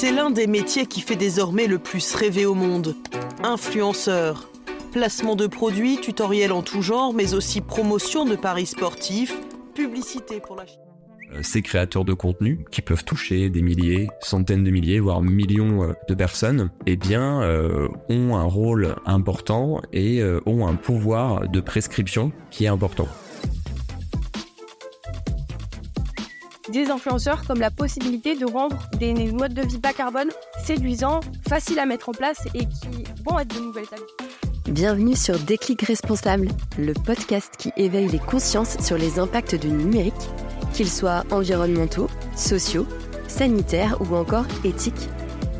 C'est l'un des métiers qui fait désormais le plus rêver au monde. Influenceur. Placement de produits, tutoriels en tout genre, mais aussi promotion de paris sportifs, publicité pour la euh, ces créateurs de contenu qui peuvent toucher des milliers, centaines de milliers, voire millions euh, de personnes, eh bien, euh, ont un rôle important et ont un pouvoir de prescription qui est important. Des influenceurs comme la possibilité de rendre des modes de vie bas carbone séduisants, faciles à mettre en place et qui vont être de nouvelles habitudes. Bienvenue sur Déclic Responsable, le podcast qui éveille les consciences sur les impacts du numérique qu'ils soient environnementaux, sociaux, sanitaires ou encore éthiques,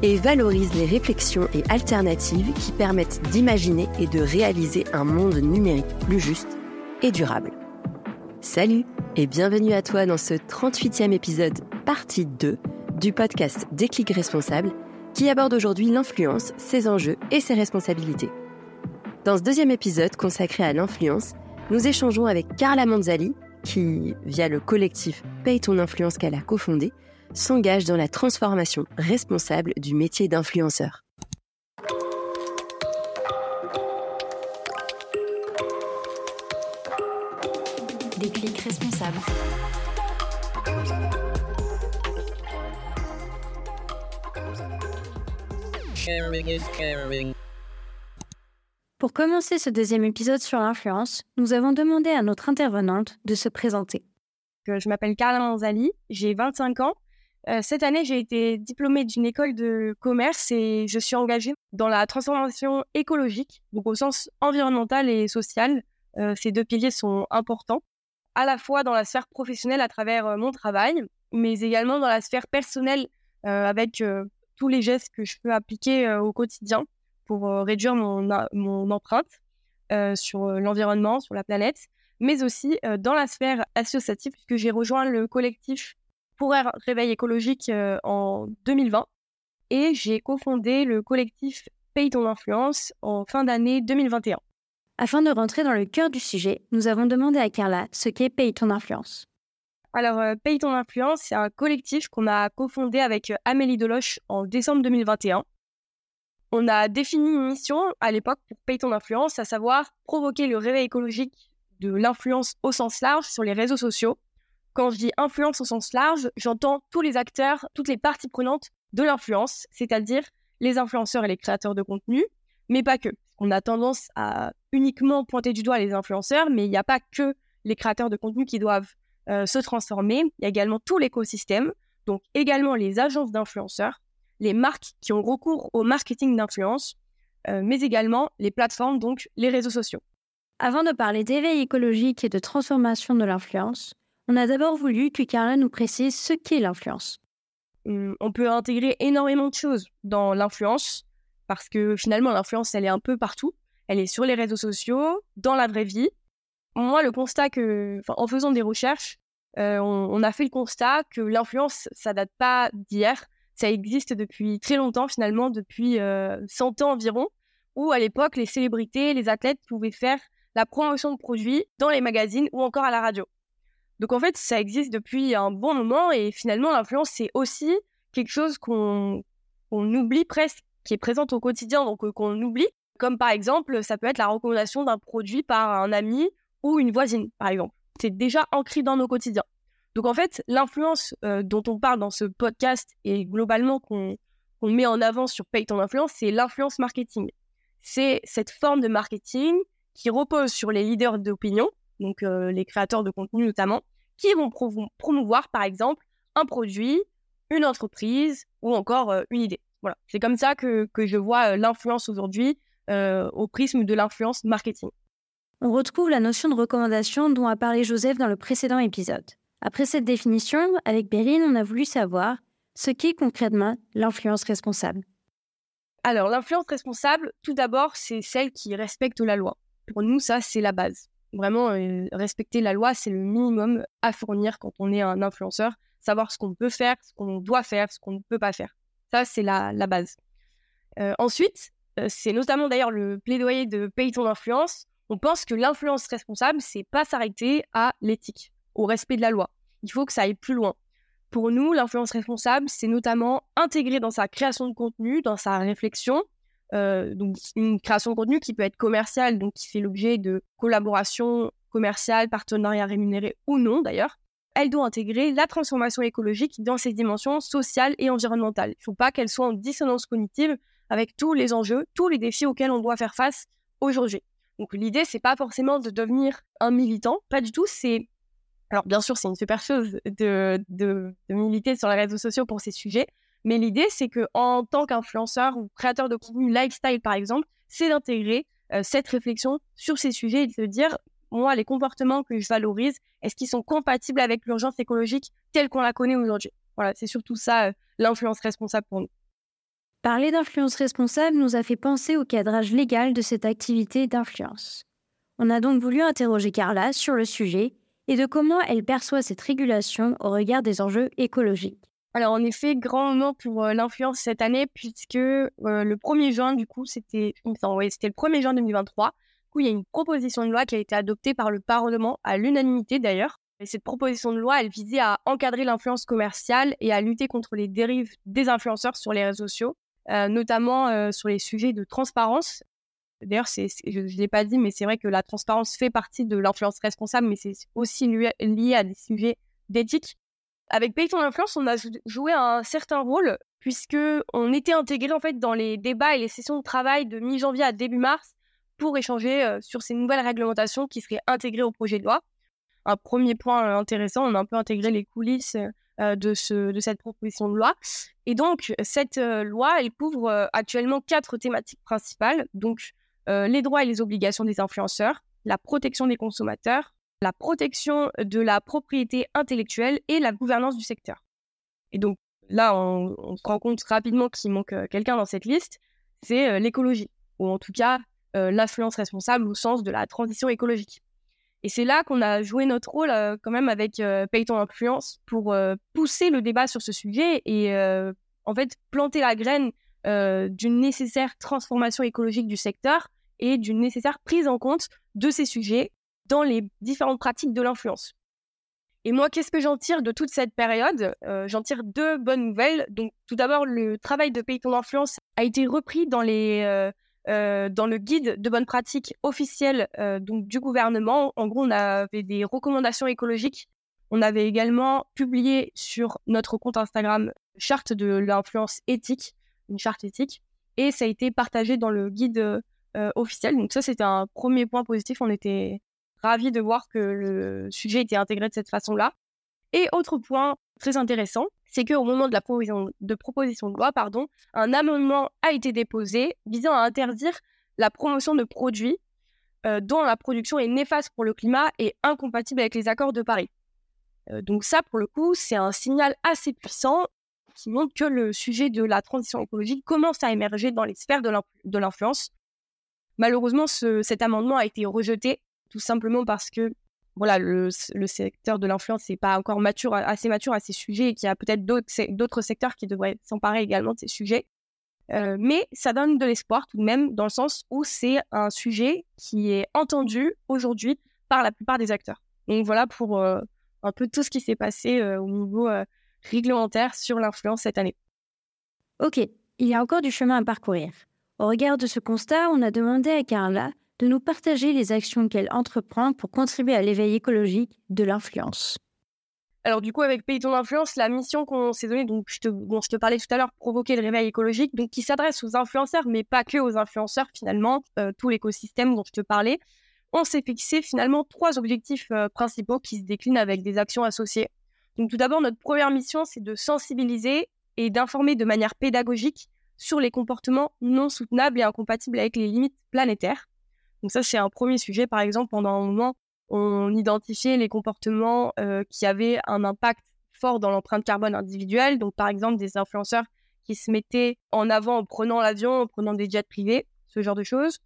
et valorise les réflexions et alternatives qui permettent d'imaginer et de réaliser un monde numérique plus juste et durable. Salut et bienvenue à toi dans ce 38e épisode, partie 2 du podcast Déclic Responsable, qui aborde aujourd'hui l'influence, ses enjeux et ses responsabilités. Dans ce deuxième épisode consacré à l'influence, nous échangeons avec Carla Manzali, qui, via le collectif Paye ton influence qu'elle a cofondé, s'engage dans la transformation responsable du métier d'influenceur. Déclic responsable. Sharing is caring. Pour commencer ce deuxième épisode sur l'influence, nous avons demandé à notre intervenante de se présenter. Je m'appelle Carla Manzali, j'ai 25 ans. Euh, cette année, j'ai été diplômée d'une école de commerce et je suis engagée dans la transformation écologique, donc au sens environnemental et social. Euh, ces deux piliers sont importants, à la fois dans la sphère professionnelle à travers euh, mon travail, mais également dans la sphère personnelle avec tous les gestes que je peux appliquer au quotidien pour euh, réduire mon, empreinte euh, sur euh, l'environnement, sur la planète, mais aussi dans la sphère associative, puisque j'ai rejoint le collectif pour réveil écologique en 2020 et j'ai cofondé le collectif Paye ton influence en fin d'année 2021. Afin de rentrer dans le cœur du sujet, nous avons demandé à Carla ce qu'est Paye ton influence. Alors, Paye ton influence, c'est un collectif qu'on a cofondé avec Amélie Deloche en décembre 2021 on a défini une mission à l'époque pour payer ton influence, à savoir provoquer le réveil écologique de l'influence au sens large sur les réseaux sociaux. Quand je dis influence au sens large, j'entends tous les acteurs, toutes les parties prenantes de l'influence, c'est-à-dire les influenceurs et les créateurs de contenu, mais pas que. On a tendance à uniquement pointer du doigt les influenceurs, mais il n'y a pas que les créateurs de contenu qui doivent euh, se transformer. Il y a également tout l'écosystème, donc également les agences d'influenceurs, les marques qui ont recours au marketing d'influence, euh, mais également les plateformes, donc les réseaux sociaux. Avant de parler d'éveil écologique et de transformation de l'influence, on a d'abord voulu que Carla nous précise ce qu'est l'influence. Hum, on peut intégrer énormément de choses dans l'influence, parce que finalement l'influence, elle est un peu partout. Elle est sur les réseaux sociaux, dans la vraie vie. Moi, le constat que, en faisant des recherches, euh, on, a fait le constat que l'influence, ça date pas d'hier, ça existe depuis très longtemps finalement, depuis 100 euh, ans environ, où à l'époque les célébrités, les athlètes pouvaient faire la promotion de produits dans les magazines ou encore à la radio. Donc en fait, ça existe depuis un bon moment et finalement l'influence c'est aussi quelque chose qu'on oublie presque, qui est présente au quotidien, donc qu'on oublie. Comme par exemple, ça peut être la recommandation d'un produit par un ami ou une voisine, par exemple. C'est déjà ancré dans nos quotidiens. Donc en fait, l'influence dont on parle dans ce podcast et globalement qu'on met en avant sur Paye ton influence, c'est l'influence marketing. C'est cette forme de marketing qui repose sur les leaders d'opinion, donc les créateurs de contenu notamment, qui vont promouvoir par exemple un produit, une entreprise ou encore une idée. Voilà, c'est comme ça que, que je vois l'influence aujourd'hui au prisme de l'influence marketing. On retrouve la notion de recommandation dont a parlé Joseph dans le précédent épisode. Après cette définition, avec Bérine, on a voulu savoir ce qu'est concrètement l'influence responsable. Alors, l'influence responsable, tout d'abord, c'est celle qui respecte la loi. Pour nous, ça, c'est la base. Vraiment, euh, respecter la loi, c'est le minimum à fournir quand on est un influenceur. Savoir ce qu'on peut faire, ce qu'on doit faire, ce qu'on ne peut pas faire. Ça, c'est la, base. Euh, ensuite, euh, c'est notamment d'ailleurs le plaidoyer de Paye ton influence. On pense que l'influence responsable, c'est pas s'arrêter à l'éthique au respect de la loi. Il faut que ça aille plus loin. Pour nous, l'influence responsable, c'est notamment intégré dans sa création de contenu, dans sa réflexion. Euh, donc, une création de contenu qui peut être commerciale, donc qui fait l'objet de collaboration commerciale, partenariat rémunéré ou non d'ailleurs. Elle doit intégrer la transformation écologique dans ses dimensions sociales et environnementales. Il ne faut pas qu'elle soit en dissonance cognitive avec tous les enjeux, tous les défis auxquels on doit faire face aujourd'hui. Donc l'idée, c'est pas forcément de devenir un militant, pas du tout. C'est alors bien sûr, c'est une super chose de, de, militer sur les réseaux sociaux pour ces sujets, mais l'idée, c'est que en tant qu'influenceur ou créateur de contenu lifestyle, par exemple, c'est d'intégrer euh, cette réflexion sur ces sujets et de se dire, moi, les comportements que je valorise, est-ce qu'ils sont compatibles avec l'urgence écologique telle qu'on la connaît aujourd'hui? Voilà, c'est surtout ça, euh, l'influence responsable pour nous. Parler d'influence responsable nous a fait penser au cadrage légal de cette activité d'influence. On a donc voulu interroger Carla sur le sujet et de comment elle perçoit cette régulation au regard des enjeux écologiques. Alors en effet, grand moment pour euh, l'influence cette année puisque euh, le 1er juin, du coup, c'était c'était le 1er juin 2023. Coup, il y a une proposition de loi qui a été adoptée par le Parlement à l'unanimité d'ailleurs. Et cette proposition de loi, elle visait à encadrer l'influence commerciale et à lutter contre les dérives des influenceurs sur les réseaux sociaux. Euh, notamment euh, sur les sujets de transparence. D'ailleurs, je ne l'ai pas dit, mais c'est vrai que la transparence fait partie de l'influence responsable, mais c'est aussi lié à des sujets d'éthique. Avec Payton Influence, on a joué un certain rôle puisque on était intégré en fait dans les débats et les sessions de travail de mi-janvier à début mars pour échanger euh, sur ces nouvelles réglementations qui seraient intégrées au projet de loi. Un premier point intéressant, on a un peu intégré les coulisses euh, de, ce, de cette proposition de loi. Et donc, cette euh, loi, elle couvre euh, actuellement quatre thématiques principales. Donc, les droits et les obligations des influenceurs, la protection des consommateurs, la protection de la propriété intellectuelle et la gouvernance du secteur. Et donc, là, on, on se rend compte rapidement qu'il manque quelqu'un dans cette liste, c'est l'écologie, ou en tout cas l'influence responsable au sens de la transition écologique. Et c'est là qu'on a joué notre rôle euh, quand même avec euh, Payton Influence pour euh, pousser le débat sur ce sujet et en fait planter la graine d'une nécessaire transformation écologique du secteur et d'une nécessaire prise en compte de ces sujets dans les différentes pratiques de l'influence. Et moi, qu'est-ce que j'en tire de toute cette période? J'en tire deux bonnes nouvelles. Donc, tout d'abord, le travail de Payton Influence a été repris dans les euh, dans le guide de bonne pratique officiel euh, donc, du gouvernement. En gros, on avait des recommandations écologiques. On avait également publié sur notre compte Instagram charte de l'influence éthique, une charte éthique, et ça a été partagé dans le guide euh, officiel. Donc ça, c'était un premier point positif. On était ravis de voir que le sujet était intégré de cette façon-là. Et autre point très intéressant, c'est qu'au moment de la proposition de, proposition de loi, pardon, un amendement a été déposé visant à interdire la promotion de produits euh, dont la production est néfaste pour le climat et incompatible avec les accords de Paris. Euh, donc ça, pour le coup, c'est un signal assez puissant qui montre que le sujet de la transition écologique commence à émerger dans les sphères de l'influence. Malheureusement, cet amendement a été rejeté tout simplement parce que voilà, le, secteur de l'influence n'est pas encore assez mature à ces sujets et qu'il y a peut-être d'autres secteurs qui devraient s'emparer également de ces sujets. Euh, mais ça donne de l'espoir tout de même, dans le sens où c'est un sujet qui est entendu aujourd'hui par la plupart des acteurs. Donc voilà pour euh, un peu tout ce qui s'est passé euh, au niveau réglementaire sur l'influence cette année. Ok, il y a encore du chemin à parcourir. Au regard de ce constat, on a demandé à Carla de nous partager les actions qu'elle entreprend pour contribuer à l'éveil écologique de l'influence. Alors du coup, avec Payton d'influence, la mission qu'on s'est donnée, donc dont je te parlais tout à l'heure, provoquer le réveil écologique, donc qui s'adresse aux influenceurs, mais pas que aux influenceurs finalement, euh, tout l'écosystème dont je te parlais, on s'est fixé finalement trois objectifs euh, principaux qui se déclinent avec des actions associées. Donc tout d'abord, notre première mission, c'est de sensibiliser et d'informer de manière pédagogique sur les comportements non soutenables et incompatibles avec les limites planétaires. Donc ça, c'est un premier sujet. Par exemple, pendant un moment, on identifiait les comportements euh, qui avaient un impact fort dans l'empreinte carbone individuelle. Donc, par exemple, des influenceurs qui se mettaient en avant en prenant l'avion, en prenant des jets privés, ce genre de choses.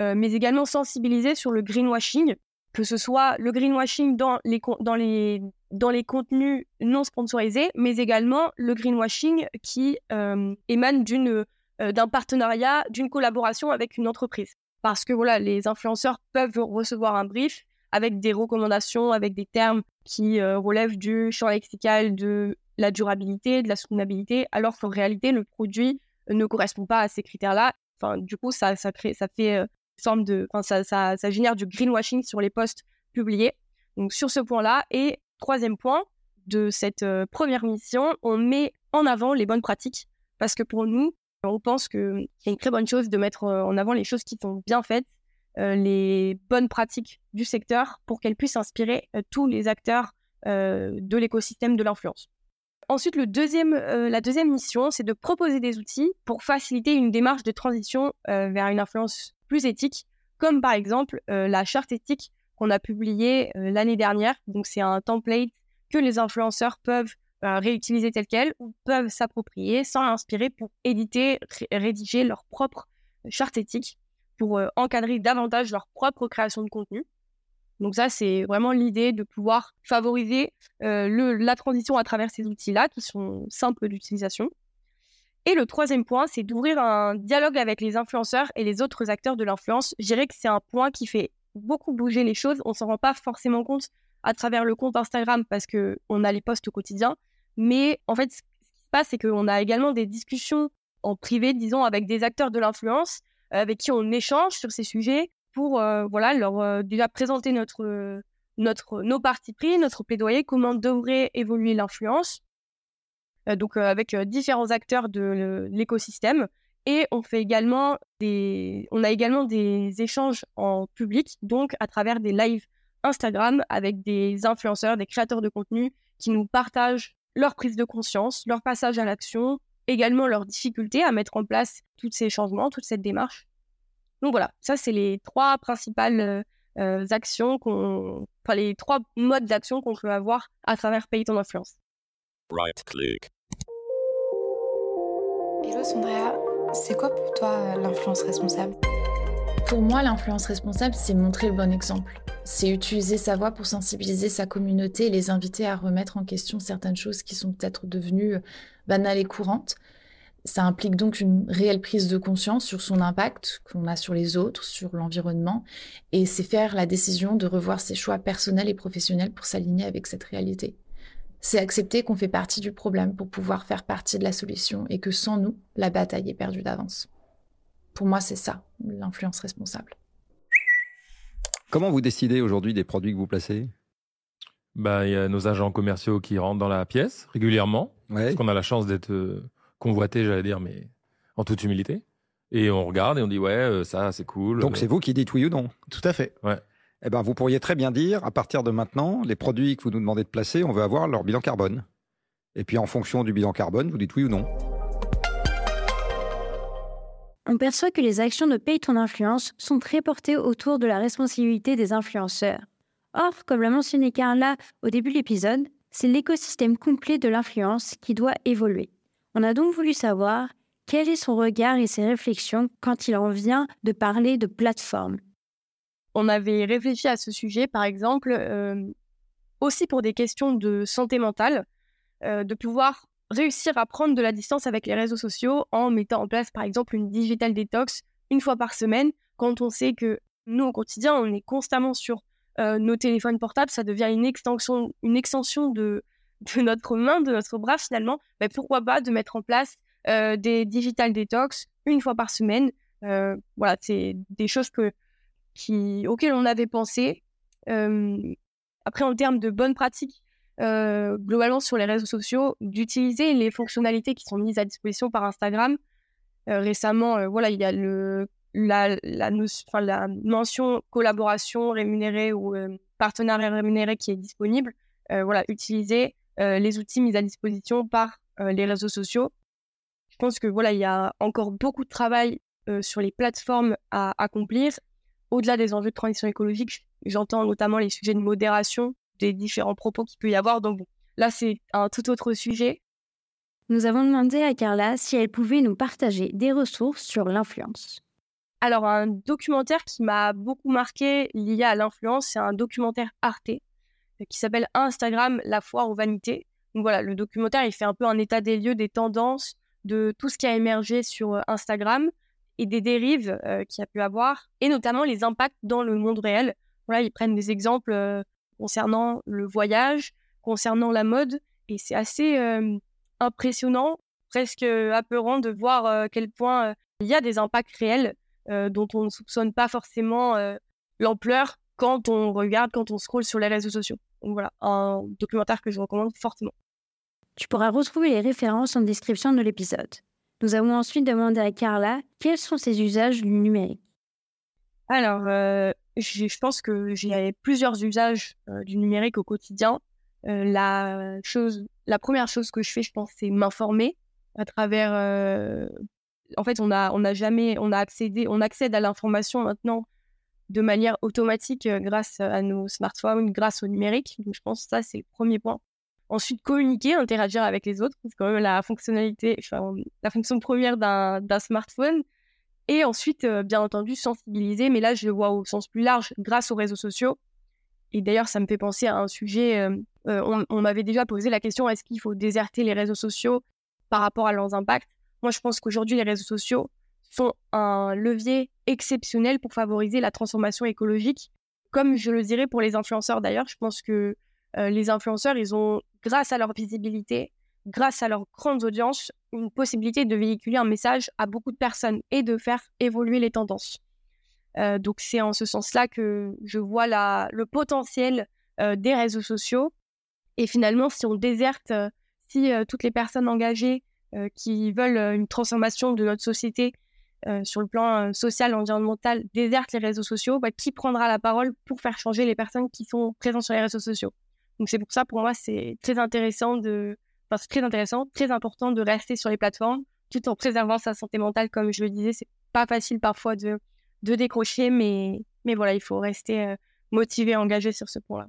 Euh, mais également sensibiliser sur le greenwashing, que ce soit le greenwashing dans les, dans les, dans les contenus non sponsorisés, mais également le greenwashing qui euh, émane d'une d'un partenariat, d'une collaboration avec une entreprise parce que voilà, les influenceurs peuvent recevoir un brief avec des recommandations, avec des termes qui euh, relèvent du champ lexical de la durabilité, de la soutenabilité, alors qu'en réalité, le produit ne correspond pas à ces critères-là. Enfin, du coup, ça, ça, crée, ça fait forme de, ça, ça, génère du greenwashing sur les posts publiés. Donc, sur ce point-là. Et troisième point de cette première mission, on met en avant les bonnes pratiques parce que pour nous, on pense que c'est une très bonne chose de mettre en avant les choses qui sont bien faites, les bonnes pratiques du secteur pour qu'elles puissent inspirer tous les acteurs de l'écosystème de l'influence. Ensuite, la deuxième mission, c'est de proposer des outils pour faciliter une démarche de transition vers une influence plus éthique, comme par exemple la charte éthique qu'on a publiée l'année dernière. Donc, c'est un template que les influenceurs peuvent réutiliser tel quel ou peuvent s'approprier sans l'inspirer pour éditer, rédiger leur propre charte éthique pour encadrer davantage leur propre création de contenu. Donc ça, c'est vraiment l'idée de pouvoir favoriser le, la transition à travers ces outils-là qui sont simples d'utilisation. Et le troisième point, c'est d'ouvrir un dialogue avec les influenceurs et les autres acteurs de l'influence. Je dirais que c'est un point qui fait beaucoup bouger les choses. On s'en rend pas forcément compte à travers le compte Instagram parce que on a les posts au quotidien. Mais en fait, ce qui se passe, c'est qu'on a également des discussions en privé, disons, avec des acteurs de l'influence euh, avec qui on échange sur ces sujets pour euh, voilà leur euh, déjà présenter notre notre nos partis pris, notre plaidoyer, comment devrait évoluer l'influence. donc avec différents acteurs de l'écosystème et on fait également des on a également des échanges en public donc à travers des lives Instagram avec des influenceurs, des créateurs de contenu qui nous partagent leur prise de conscience, leur passage à l'action, également leurs difficultés à mettre en place tous ces changements, toute cette démarche. Donc voilà, ça c'est les trois principales euh, euh, actions qu'on, enfin les trois modes d'action qu'on peut avoir à travers Paye ton influence. Right click. Hello Sandra, c'est quoi pour toi l'influence responsable? Pour moi, l'influence responsable, c'est montrer le bon exemple c'est utiliser sa voix pour sensibiliser sa communauté et les inviter à remettre en question certaines choses qui sont peut-être devenues euh, banales et courantes. Ça implique donc une réelle prise de conscience sur son impact qu'on a sur les autres, sur l'environnement, et c'est faire la décision de revoir ses choix personnels et professionnels pour s'aligner avec cette réalité. C'est accepter qu'on fait partie du problème pour pouvoir faire partie de la solution et que sans nous, la bataille est perdue d'avance. Pour moi, c'est ça, l'influence responsable. Comment vous décidez aujourd'hui des produits que vous placez? Bah, il y a nos agents commerciaux qui rentrent dans la pièce régulièrement. Parce qu'on a la chance d'être euh, convoité, j'allais dire, mais en toute humilité. Et on regarde et on dit, ouais, euh, ça, c'est cool. Donc, c'est vous qui dites oui ou non? Tout à fait. Ouais. Eh ben, vous pourriez très bien dire, à partir de maintenant, les produits que vous nous demandez de placer, on veut avoir leur bilan carbone. Et puis, en fonction du bilan carbone, vous dites oui ou non on perçoit que les actions de Paye ton influence sont très portées autour de la responsabilité des influenceurs. Or, comme l'a mentionné Carla au début de l'épisode, c'est l'écosystème complet de l'influence qui doit évoluer. On a donc voulu savoir quel est son regard et ses réflexions quand il en vient de parler de plateforme. On avait réfléchi à ce sujet, par exemple, euh, aussi pour des questions de santé mentale, euh, de pouvoir réussir à prendre de la distance avec les réseaux sociaux en mettant en place, par exemple, une digital detox une fois par semaine, quand on sait que nous, au quotidien, on est constamment sur euh, nos téléphones portables, ça devient une extension, une extension de, de notre main, de notre bras finalement. Mais pourquoi pas de mettre en place euh, des digital detox une fois par semaine euh, Voilà, c'est des choses que, qui, auxquelles on avait pensé. après, en termes de bonnes pratiques, euh, globalement sur les réseaux sociaux, d'utiliser les fonctionnalités qui sont mises à disposition par Instagram. Euh, récemment, euh, voilà, il y a le, la, mention collaboration rémunérée ou partenariat rémunéré qui est disponible. voilà, utiliser les outils mis à disposition par les réseaux sociaux. Je pense que voilà, il y a encore beaucoup de travail sur les plateformes à accomplir. Au-delà des enjeux de transition écologique, j'entends notamment les sujets de modération des différents propos qu'il peut y avoir. Donc là, c'est un tout autre sujet. Nous avons demandé à Carla si elle pouvait nous partager des ressources sur l'influence. Alors, un documentaire qui m'a beaucoup marqué lié à l'influence, c'est un documentaire Arte euh, qui s'appelle Instagram, la foire aux vanités. Donc voilà, le documentaire, il fait un peu un état des lieux, des tendances, de tout ce qui a émergé sur euh, Instagram et des dérives euh, qu'il y a pu avoir, et notamment les impacts dans le monde réel. Voilà, ils prennent des exemples concernant le voyage, concernant la mode Et c'est assez impressionnant, presque apeurant de voir à quel point il y a des impacts réels dont on ne soupçonne pas forcément l'ampleur quand on regarde, quand on scrolle sur les réseaux sociaux. Donc voilà, un documentaire que je recommande fortement. Tu pourras retrouver les références en description de l'épisode. Nous avons ensuite demandé à Carla quels sont ses usages du numérique. Alors, euh, je pense que j'ai plusieurs usages du numérique au quotidien. La chose, la première chose que je fais, je pense, c'est m'informer à travers. en fait, on a, jamais, on a accédé, on accède à l'information maintenant de manière automatique grâce à nos smartphones, grâce au numérique. Donc, je pense que ça, c'est le premier point. Ensuite, communiquer, interagir avec les autres, c'est quand même la fonctionnalité, la fonction première d'un smartphone. Et ensuite, euh, bien entendu, sensibiliser, mais là, je le vois au sens plus large, grâce aux réseaux sociaux. Et d'ailleurs, ça me fait penser à un sujet, euh, on, on m'avait déjà posé la question, est-ce qu'il faut déserter les réseaux sociaux par rapport à leurs impacts? Moi, je pense qu'aujourd'hui, les réseaux sociaux, sont un levier exceptionnel pour favoriser la transformation écologique. Comme je le dirais pour les influenceurs d'ailleurs, je pense que euh, les influenceurs, ils ont, grâce à leur visibilité, grâce à leur grande audience, une possibilité de véhiculer un message à beaucoup de personnes et de faire évoluer les tendances. Euh, donc c'est en ce sens-là que je vois la, le potentiel euh, des réseaux sociaux. Et finalement, si on déserte, si toutes les personnes engagées qui veulent une transformation de notre société euh, sur le plan euh, social, environnemental, déserte les réseaux sociaux, bah, qui prendra la parole pour faire changer les personnes qui sont présentes sur les réseaux sociaux? Donc c'est pour ça, pour moi, c'est très intéressant de, enfin, c'est très intéressant, très important de rester sur les plateformes, tout en préservant sa santé mentale, comme je le disais, c'est pas facile parfois de, de décrocher, mais, mais voilà, il faut rester euh, motivé, engagé sur ce point-là.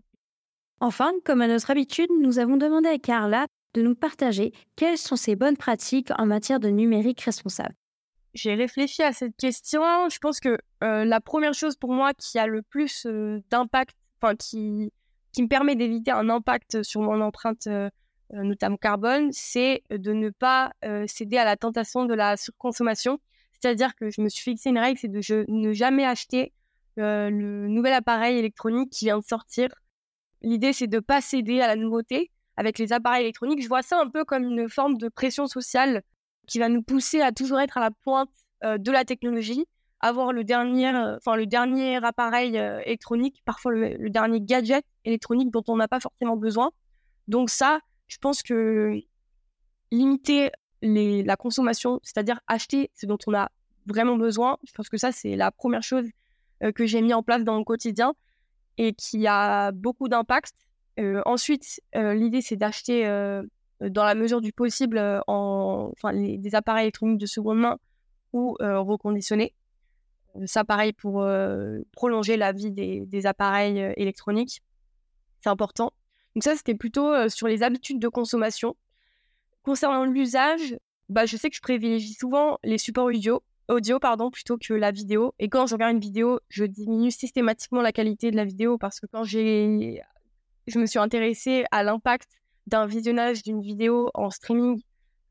Enfin, comme à notre habitude, nous avons demandé à Carla de nous partager quelles sont ses bonnes pratiques en matière de numérique responsable j'ai réfléchi à cette question. Je pense que euh, la première chose pour moi qui a le plus euh, d'impact, enfin qui, qui me permet d'éviter un impact sur mon empreinte, euh, notamment carbone, c'est de ne pas céder à la tentation de la surconsommation. C'est-à-dire que je me suis fixé une règle, c'est de ne jamais acheter le nouvel appareil électronique qui vient de sortir. L'idée, c'est de ne pas céder à la nouveauté. Avec les appareils électroniques, je vois ça un peu comme une forme de pression sociale qui va nous pousser à toujours être à la pointe euh, de la technologie, avoir le dernier, euh, le dernier appareil euh, électronique, parfois le, dernier gadget électronique dont on n'a pas forcément besoin. Donc ça, je pense que limiter la consommation, c'est-à-dire acheter ce dont on a vraiment besoin, je pense que ça c'est la première chose que j'ai mis en place dans mon quotidien et qui a beaucoup d'impact. ensuite, l'idée c'est d'acheter euh, dans la mesure du possible euh, des appareils électroniques de seconde main ou euh, reconditionnés. Ça, pareil, pour prolonger la vie des appareils électroniques. C'est important. Donc ça, c'était plutôt sur les habitudes de consommation. Concernant l'usage, bah, je sais que je privilégie souvent les supports audio, audio pardon, plutôt que la vidéo. Et quand je regarde une vidéo, je diminue systématiquement la qualité de la vidéo parce que quand je me suis intéressée à l'impact d'un visionnage d'une vidéo en streaming,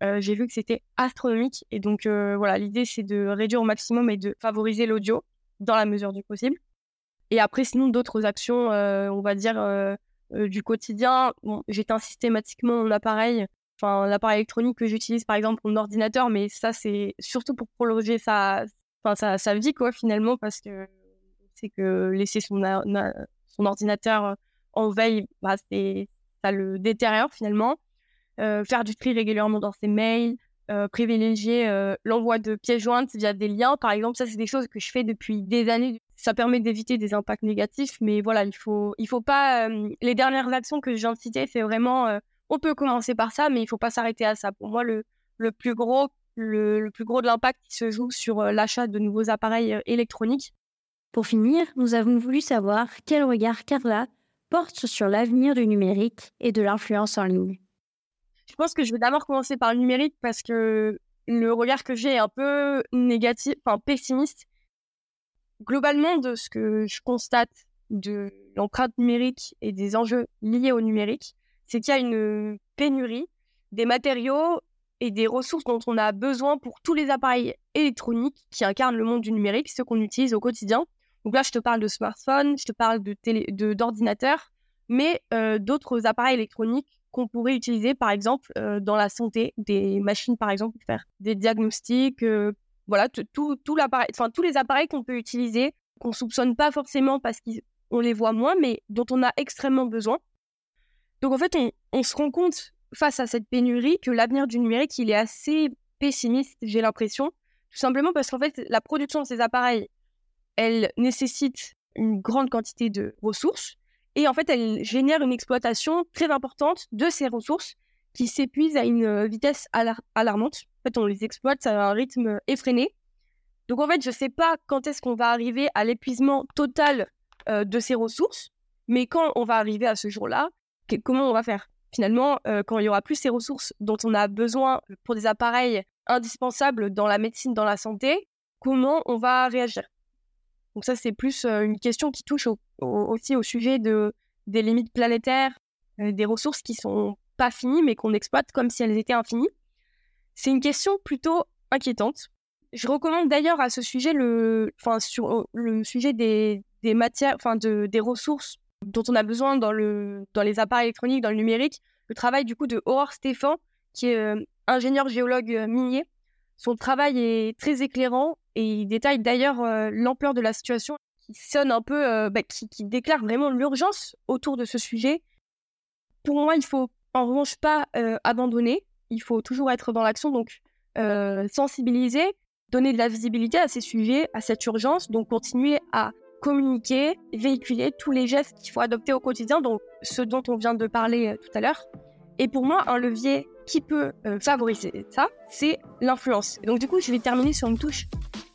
euh, j'ai vu que c'était astronomique. Et donc, euh, voilà, l'idée, c'est de réduire au maximum et de favoriser l'audio dans la mesure du possible. Et après, sinon, d'autres actions, euh, on va dire, du quotidien. J'éteins systématiquement mon appareil, enfin, l'appareil électronique que j'utilise, par exemple, mon ordinateur, mais ça, c'est surtout pour prolonger sa, sa, sa, vie, quoi, finalement, parce que c'est que laisser son, ordinateur en veille, bah, c'est ça le détériore finalement. Faire du tri régulièrement dans ses mails, privilégier l'envoi de pièces jointes via des liens, par exemple. Ça, c'est des choses que je fais depuis des années. Ça permet d'éviter des impacts négatifs, mais voilà, il faut, il faut pas. les dernières actions que de citer, c'est vraiment. on peut commencer par ça, mais il faut pas s'arrêter à ça. Pour moi, le, le plus gros, le, le plus gros de l'impact qui se joue sur l'achat de nouveaux appareils électroniques. Pour finir, nous avons voulu savoir quel regard Carla porte sur l'avenir du numérique et de l'influence en ligne Je pense que je vais d'abord commencer par le numérique parce que le regard que j'ai est un peu négatif, enfin pessimiste. Globalement, de ce que je constate de l'empreinte numérique et des enjeux liés au numérique, c'est qu'il y a une pénurie des matériaux et des ressources dont on a besoin pour tous les appareils électroniques qui incarnent le monde du numérique, ceux qu'on utilise au quotidien. Donc là, je te parle de smartphone, je te parle de télé, de d'ordinateur, mais euh, d'autres appareils électroniques qu'on pourrait utiliser, par exemple, dans la santé, des machines, par exemple, pour faire des diagnostics, voilà, tout, tous les appareils qu'on peut utiliser, qu'on soupçonne pas forcément parce qu'on les voit moins, mais dont on a extrêmement besoin. Donc, en fait, on, on se rend compte, face à cette pénurie, que l'avenir du numérique, il est assez pessimiste, j'ai l'impression, tout simplement parce qu'en fait, la production de ces appareils, elle nécessite une grande quantité de ressources et en fait, elle génère une exploitation très importante de ces ressources qui s'épuisent à une euh, vitesse alarmante. En fait, on les exploite à un rythme effréné. Donc en fait, je ne sais pas quand est-ce qu'on va arriver à l'épuisement total euh, de ces ressources, mais quand on va arriver à ce jour-là, comment on va faire? Finalement, euh, quand il y aura plus ces ressources dont on a besoin pour des appareils indispensables dans la médecine, dans la santé, comment on va réagir? Donc ça, c'est plus une question qui touche aussi au sujet de, des limites planétaires, des ressources qui sont pas finies, mais qu'on exploite comme si elles étaient infinies. C'est une question plutôt inquiétante. Je recommande d'ailleurs à ce sujet le, enfin sur le sujet des, des matières, enfin de, des ressources dont on a besoin dans le, dans les appareils électroniques, dans le numérique, le travail du coup de Aurore Stéphan, qui est ingénieur géologue euh, minier. Son travail est très éclairant et il détaille d'ailleurs euh, l'ampleur de la situation qui sonne un peu, euh, bah, qui, déclare vraiment l'urgence autour de ce sujet. Pour moi, il faut en revanche pas abandonner. Il faut toujours être dans l'action, donc sensibiliser, donner de la visibilité à ces sujets, à cette urgence, donc continuer à communiquer, véhiculer tous les gestes qu'il faut adopter au quotidien, donc ce dont on vient de parler tout à l'heure. Et pour moi, un levier qui peut euh, favoriser ça, c'est l'influence. Donc du coup, je vais terminer sur une touche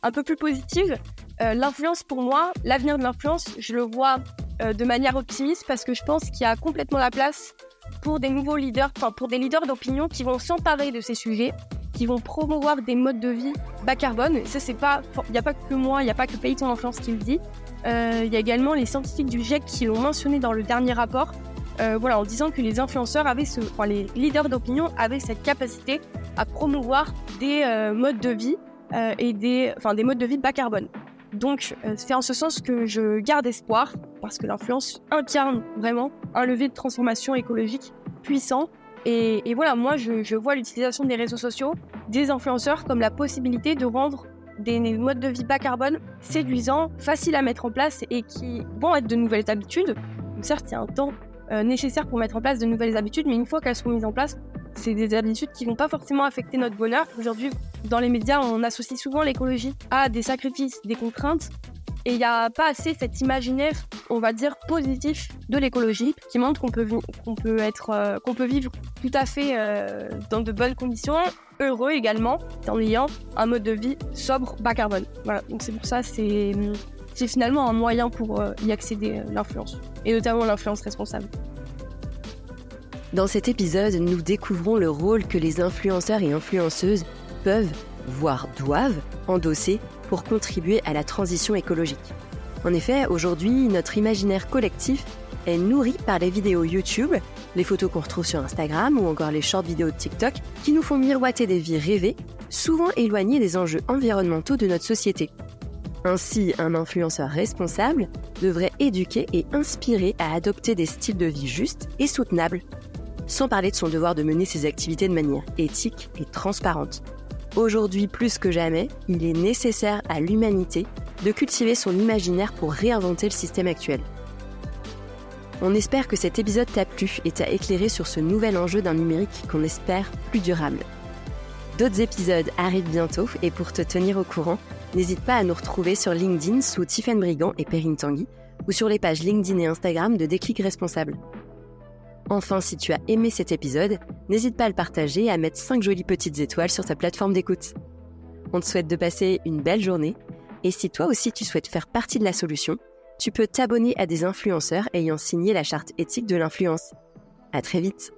un peu plus positive. Euh, l'influence pour moi, l'avenir de l'influence, je le vois euh, de manière optimiste parce que je pense qu'il y a complètement la place pour des nouveaux leaders, enfin pour des leaders d'opinion qui vont s'emparer de ces sujets, qui vont promouvoir des modes de vie bas carbone. Et ça, c'est pas, il n'y a pas que moi, il n'y a pas que Payton Influence qui le dit. Il y a également les scientifiques du GIEC qui l'ont mentionné dans le dernier rapport. Euh, voilà, en disant que les influenceurs avaient enfin, les leaders d'opinion avaient cette capacité à promouvoir des euh, modes de vie euh, et des, enfin, des modes de vie bas carbone. Donc, c'est en ce sens que je garde espoir, parce que l'influence incarne vraiment un levier de transformation écologique puissant. Et, voilà, moi, je, vois l'utilisation des réseaux sociaux, des influenceurs, comme la possibilité de rendre des modes de vie bas carbone séduisants, faciles à mettre en place et qui vont être de nouvelles habitudes. Certes, il y a un temps euh, nécessaires pour mettre en place de nouvelles habitudes, mais une fois qu'elles sont mises en place, c'est des habitudes qui vont pas forcément affecter notre bonheur. Aujourd'hui, dans les médias, on associe souvent l'écologie à des sacrifices, des contraintes, et il n'y a pas assez cet imaginaire, on va dire, positif de l'écologie, qui montre qu'on peut, qu'on peut, euh, qu'on peut vivre tout à fait euh, dans de bonnes conditions, heureux également, en ayant un mode de vie sobre, bas carbone. Voilà, donc c'est pour ça, c'est c'est finalement un moyen pour euh, y accéder, l'influence, et notamment l'influence responsable. Dans cet épisode, nous découvrons le rôle que les influenceurs et influenceuses peuvent, voire doivent, endosser pour contribuer à la transition écologique. En effet, aujourd'hui, notre imaginaire collectif est nourri par les vidéos YouTube, les photos qu'on retrouve sur Instagram ou encore les short vidéos de TikTok qui nous font miroiter des vies rêvées, souvent éloignées des enjeux environnementaux de notre société. Ainsi, un influenceur responsable devrait éduquer et inspirer à adopter des styles de vie justes et soutenables, sans parler de son devoir de mener ses activités de manière éthique et transparente. Aujourd'hui plus que jamais, il est nécessaire à l'humanité de cultiver son imaginaire pour réinventer le système actuel. On espère que cet épisode t'a plu et t'a éclairé sur ce nouvel enjeu d'un numérique qu'on espère plus durable. D'autres épisodes arrivent bientôt et pour te tenir au courant, N'hésite pas à nous retrouver sur LinkedIn sous Tiffen Brigand et Perrine Tanguy ou sur les pages LinkedIn et Instagram de Déclic Responsable. Enfin, si tu as aimé cet épisode, n'hésite pas à le partager et à mettre 5 jolies petites étoiles sur ta plateforme d'écoute. On te souhaite de passer une belle journée et si toi aussi tu souhaites faire partie de la solution, tu peux t'abonner à des influenceurs ayant signé la charte éthique de l'influence. À très vite!